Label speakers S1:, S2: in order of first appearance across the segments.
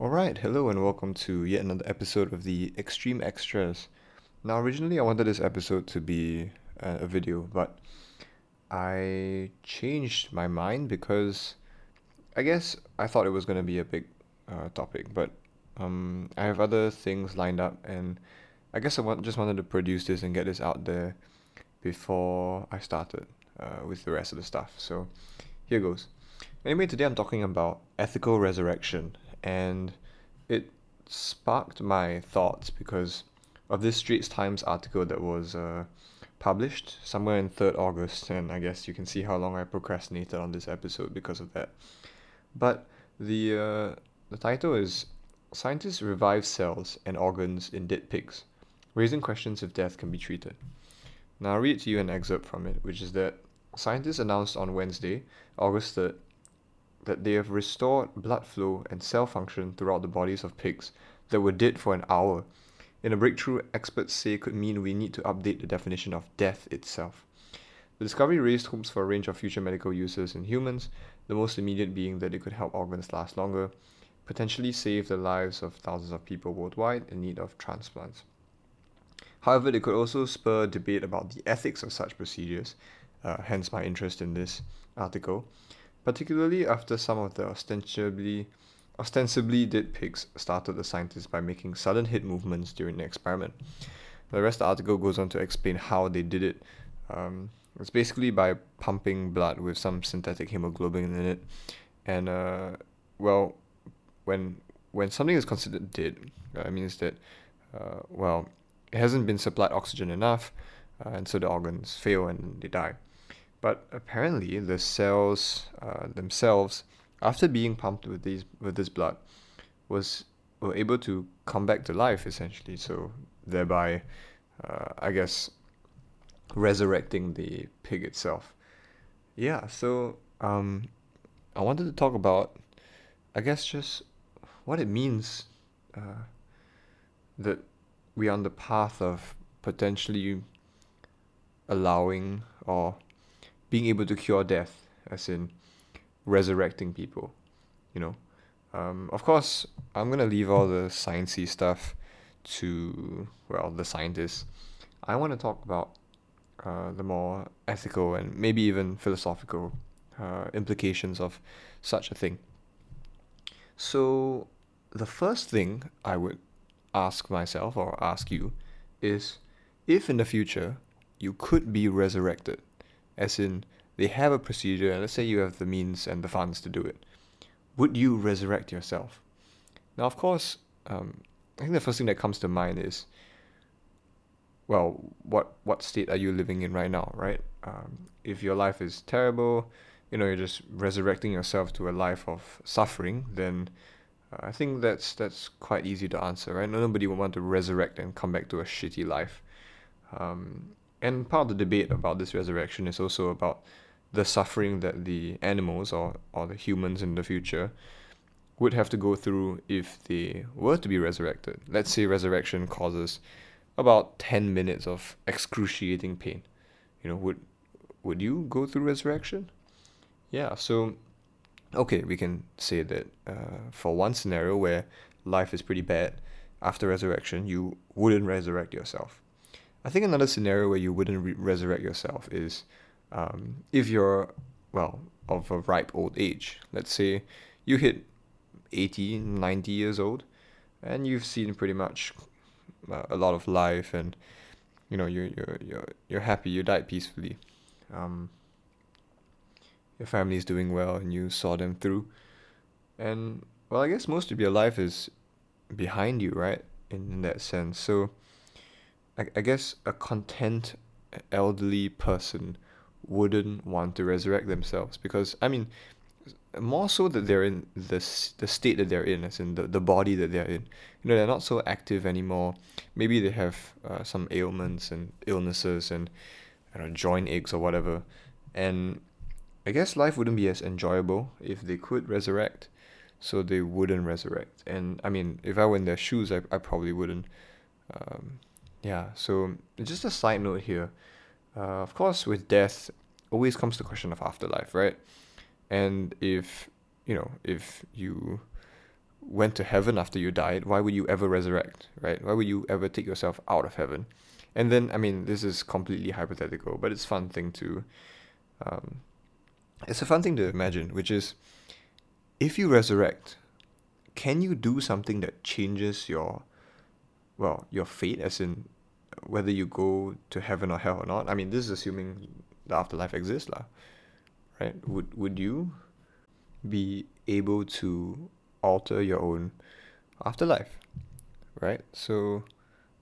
S1: Alright, hello and welcome to yet another episode of the Extreme Extras. Now, originally I wanted this episode to be a, a video, but I changed my mind because I guess I thought it was going to be a big uh, topic, but um, I have other things lined up, and I guess I want, just wanted to produce this and get this out there before I started uh, with the rest of the stuff. So here goes. Anyway, today I'm talking about ethical resurrection, and it sparked my thoughts because of this Straits Times article that was uh, published somewhere in 3rd August, and I guess you can see how long I procrastinated on this episode because of that. But the uh, the title is Scientists Revive Cells and Organs in Dead Pigs, raising questions if death can be treated. Now, I'll read to you an excerpt from it, which is that scientists announced on Wednesday, August 3rd, that they have restored blood flow and cell function throughout the bodies of pigs that were dead for an hour. In a breakthrough, experts say could mean we need to update the definition of death itself. The discovery raised hopes for a range of future medical uses in humans, the most immediate being that it could help organs last longer, potentially save the lives of thousands of people worldwide in need of transplants. However, it could also spur debate about the ethics of such procedures, uh, hence my interest in this article, particularly after some of the ostensibly ostensibly dead pigs started the scientists by making sudden hip movements during the experiment. The rest of the article goes on to explain how they did it. Um, it's basically by pumping blood with some synthetic hemoglobin in it, and uh, well, when when something is considered dead, uh, means that uh, well, it hasn't been supplied oxygen enough, uh, and so the organs fail and they die. But apparently, the cells uh, themselves, after being pumped with these with this blood, was were able to come back to life essentially. So thereby, uh, I guess, resurrecting the pig itself. Yeah. So um, I wanted to talk about, I guess, just what it means uh, that we are on the path of potentially allowing or being able to cure death, as in resurrecting people, you know. Um, of course, I'm gonna leave all the sciencey stuff to well the scientists. I want to talk about uh, the more ethical and maybe even philosophical uh, implications of such a thing. So, the first thing I would ask myself or ask you is if in the future you could be resurrected, as in they have a procedure, and let's say you have the means and the funds to do it, would you resurrect yourself? Now, of course, um, I think the first thing that comes to mind is, well, what what state are you living in right now, right? Um, if your life is terrible, you know, you're just resurrecting yourself to a life of suffering, then uh, I think that's that's quite easy to answer, right? Nobody would want to resurrect and come back to a shitty life. Um, and part of the debate about this resurrection is also about the suffering that the animals or, or the humans in the future would have to go through if they were to be resurrected. Let's say resurrection causes about 10 minutes of excruciating pain. You know, would would you go through resurrection? Yeah, so okay, we can say that uh, for one scenario where life is pretty bad, after resurrection, you wouldn't resurrect yourself. I think another scenario where you wouldn't re- resurrect yourself is um, if you're, well, of a ripe old age. Let's say you hit 80, 90 years old, and you've seen pretty much uh, a lot of life, and you know you're you're you're you're happy. You died peacefully. Um, your family is doing well and you saw them through. And well, I guess most of your life is behind you, right? In, in that sense. So I, I guess a content elderly person wouldn't want to resurrect themselves because I mean more so that they're in the the state that they're in, as in the, the body that they're in. You know, they're not so active anymore. Maybe they have uh, some ailments and illnesses and I don't know, joint aches or whatever. And I guess life wouldn't be as enjoyable if they could resurrect, so they wouldn't resurrect. And I mean, if I were in their shoes, I, I probably wouldn't. Um, yeah, so just a side note here. Uh, of course, with death, always comes the question of afterlife, right? And if you know, if you went to heaven after you died, why would you ever resurrect, right? Why would you ever take yourself out of heaven? And then, I mean, this is completely hypothetical, but it's fun thing to, um, it's a fun thing to imagine, which is, if you resurrect, can you do something that changes your, well, your fate, as in whether you go to heaven or hell or not? I mean, this is assuming the afterlife exists, lah, right? Would would you be able to alter your own afterlife, right? So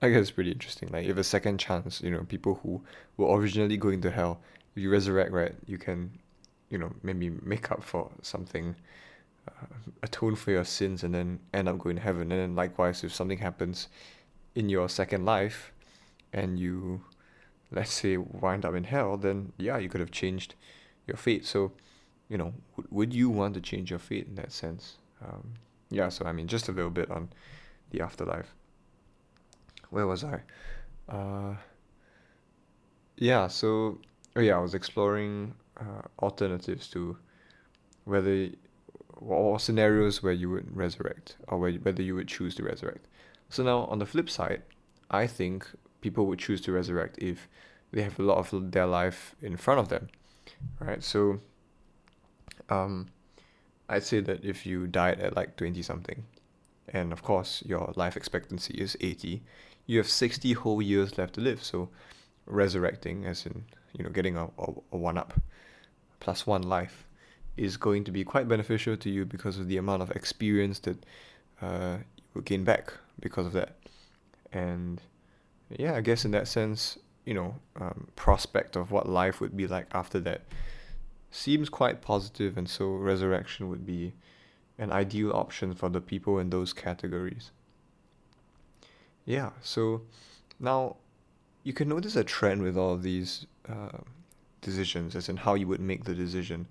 S1: I guess it's pretty interesting. Like, if a second chance, you know, people who were originally going to hell, if you resurrect, right, you can, you know, maybe make up for something, uh, atone for your sins, and then end up going to heaven. And then likewise, if something happens in your second life, and you, let's say, wind up in hell, then yeah, you could have changed your fate. So, you know, would, would you want to change your fate in that sense? Um, yeah, so I mean, just a little bit on the afterlife. Where was I? Uh, yeah, so oh yeah, I was exploring uh, alternatives to whether or scenarios where you would resurrect or where, whether you would choose to resurrect. So now on the flip side, I think people would choose to resurrect if they have a lot of their life in front of them, right? So, um, I'd say that if you died at like 20 something, and of course your life expectancy is 80, you have 60 whole years left to live. So, resurrecting, as in, you know, getting a, a, a one up plus one life, is going to be quite beneficial to you because of the amount of experience that uh, you will gain back because of that. And yeah, I guess in that sense, you know, um, prospect of what life would be like after that seems quite positive, and so resurrection would be an ideal option for the people in those categories. Yeah, so now you can notice a trend with all of these uh, decisions, as in how you would make the decision,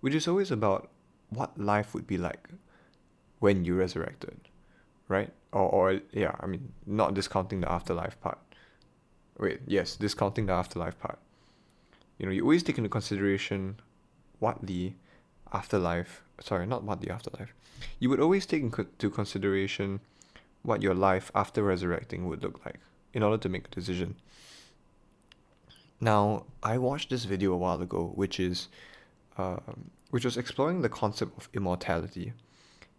S1: which is always about what life would be like when you resurrected, right? Or, or yeah, I mean, not discounting the afterlife part. Wait, yes, discounting the afterlife part. You know, you always take into consideration what the afterlife, sorry, not what the afterlife, you would always take into consideration what your life after resurrecting would look like in order to make a decision. Now, I watched this video a while ago, which is, uh, which was exploring the concept of immortality,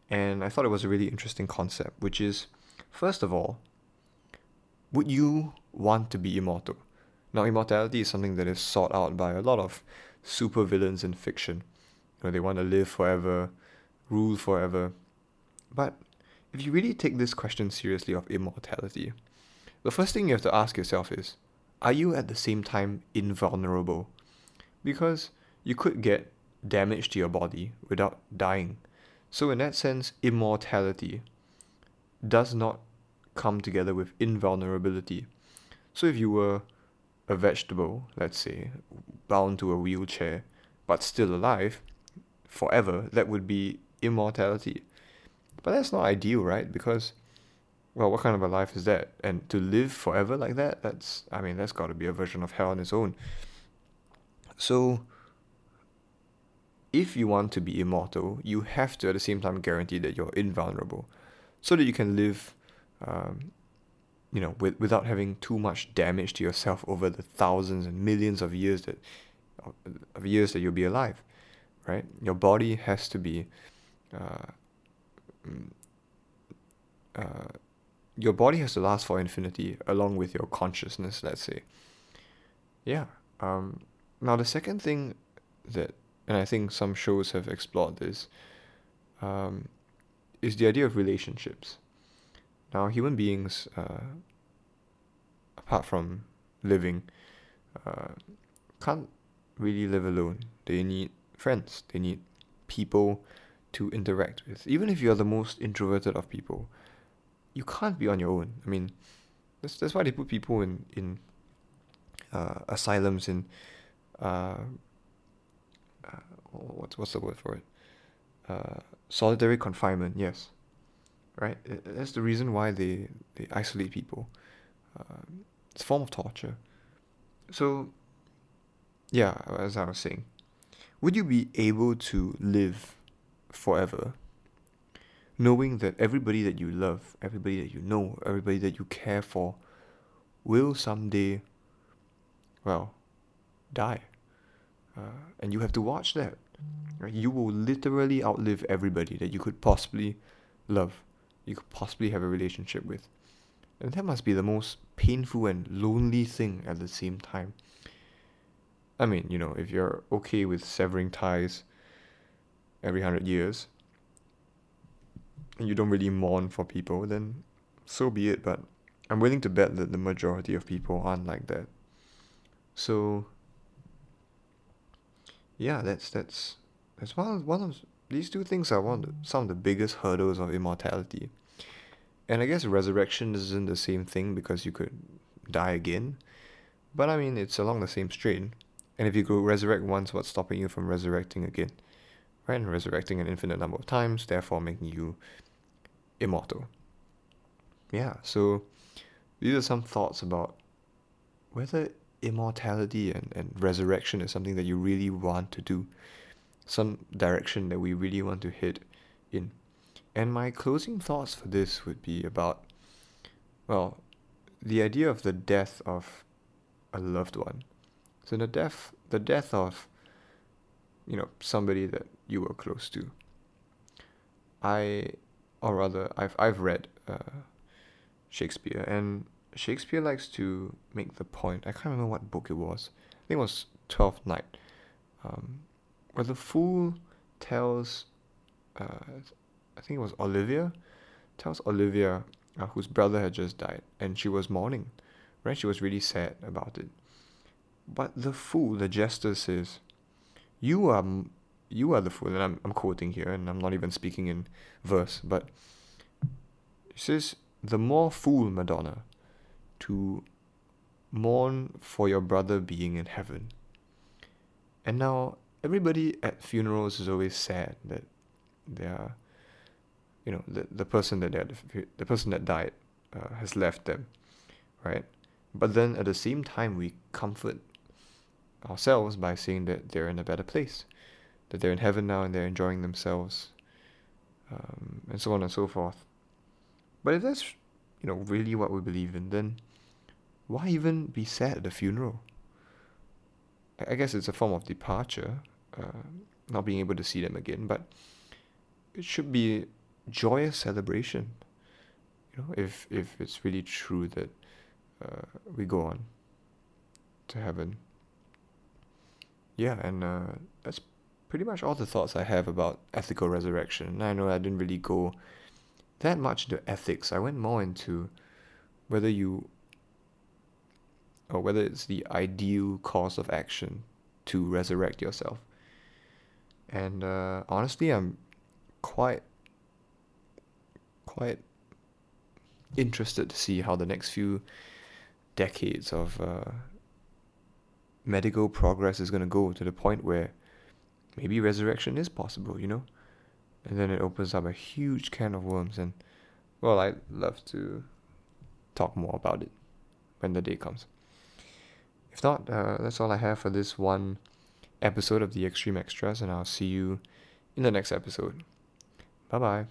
S1: and I thought it was a really interesting concept. Which is, first of all, would you want to be immortal? Now, immortality is something that is sought out by a lot of supervillains in fiction. You know, they want to live forever, rule forever. But if you really take this question seriously of immortality, the first thing you have to ask yourself is are you at the same time invulnerable? Because you could get damage to your body without dying. So, in that sense, immortality does not come together with invulnerability. So, if you were a vegetable, let's say, bound to a wheelchair, but still alive forever, that would be immortality. But that's not ideal, right? Because, well, what kind of a life is that? And to live forever like that, that's, I mean, that's got to be a version of hell on its own. So, if you want to be immortal, you have to at the same time guarantee that you're invulnerable so that you can live um, you know, with, without having too much damage to yourself over the thousands and millions of years that of years that you'll be alive, right? Your body has to be, uh, mm, uh, your body has to last for infinity along with your consciousness. Let's say, yeah. Um, now the second thing that, and I think some shows have explored this, um, is the idea of relationships. Now, human beings, uh, apart from living, uh, can't really live alone. They need friends. They need people to interact with. Even if you're the most introverted of people, you can't be on your own. I mean, that's that's why they put people in in uh, asylums in uh, uh, what's what's the word for it? Uh, solitary confinement. Yes, right? That's the reason why they, they isolate people. Uh, it's a form of torture. So, yeah, as I was saying, would you be able to live forever? knowing that everybody that you love, everybody that you know, everybody that you care for will someday, well, die. Uh, and you have to watch that. Right? You will literally outlive everybody that you could possibly love, you could possibly have a relationship with. And that must be the most painful and lonely thing at the same time. I mean, you know, if you're okay with severing ties every hundred years, and you don't really mourn for people, then so be it. But I'm willing to bet that the majority of people aren't like that. So yeah, that's that's that's one of, one of these two things are one of the, some of the biggest hurdles of immortality. And I guess resurrection isn't the same thing because you could die again. But I mean, it's along the same strain. And if you could resurrect once, what's stopping you from resurrecting again? Right? And resurrecting an infinite number of times, therefore making you immortal. Yeah, so these are some thoughts about whether immortality and, and resurrection is something that you really want to do, some direction that we really want to hit in. And my closing thoughts for this would be about, well, the idea of the death of a loved one. So the death, the death of, you know, somebody that you were close to. I, or rather, I've I've read uh, Shakespeare, and Shakespeare likes to make the point. I can't remember what book it was. I think it was Twelfth Night, um, where the fool tells, uh, I think it was Olivia, tells Olivia, uh, whose brother had just died, and she was mourning, right? She was really sad about it. But the fool, the jester, says, "You are, you are the fool." And I'm, I'm quoting here, and I'm not even speaking in verse, but he says, "The more fool, Madonna." To mourn for your brother being in heaven. And now everybody at funerals is always sad that they are, you know, the the person that they the person that died uh, has left them, right? But then at the same time, we comfort ourselves by saying that they're in a better place, that they're in heaven now and they're enjoying themselves, um, and so on and so forth. But if that's you know really what we believe in, then why even be sad at the funeral? I guess it's a form of departure, uh, not being able to see them again, but it should be joyous celebration. You know, if if it's really true that uh, we go on to heaven. Yeah, and uh, that's pretty much all the thoughts I have about ethical resurrection. I know I didn't really go that much into ethics. I went more into whether you or whether it's the ideal course of action to resurrect yourself. And uh, honestly, I'm quite quite interested to see how the next few decades of uh, medical progress is going to go to the point where maybe resurrection is possible, you know? And then it opens up a huge can of worms. And, well, I'd love to talk more about it when the day comes. If not, uh, that's all I have for this one episode of the Extreme Extras, and I'll see you in the next episode. Bye bye.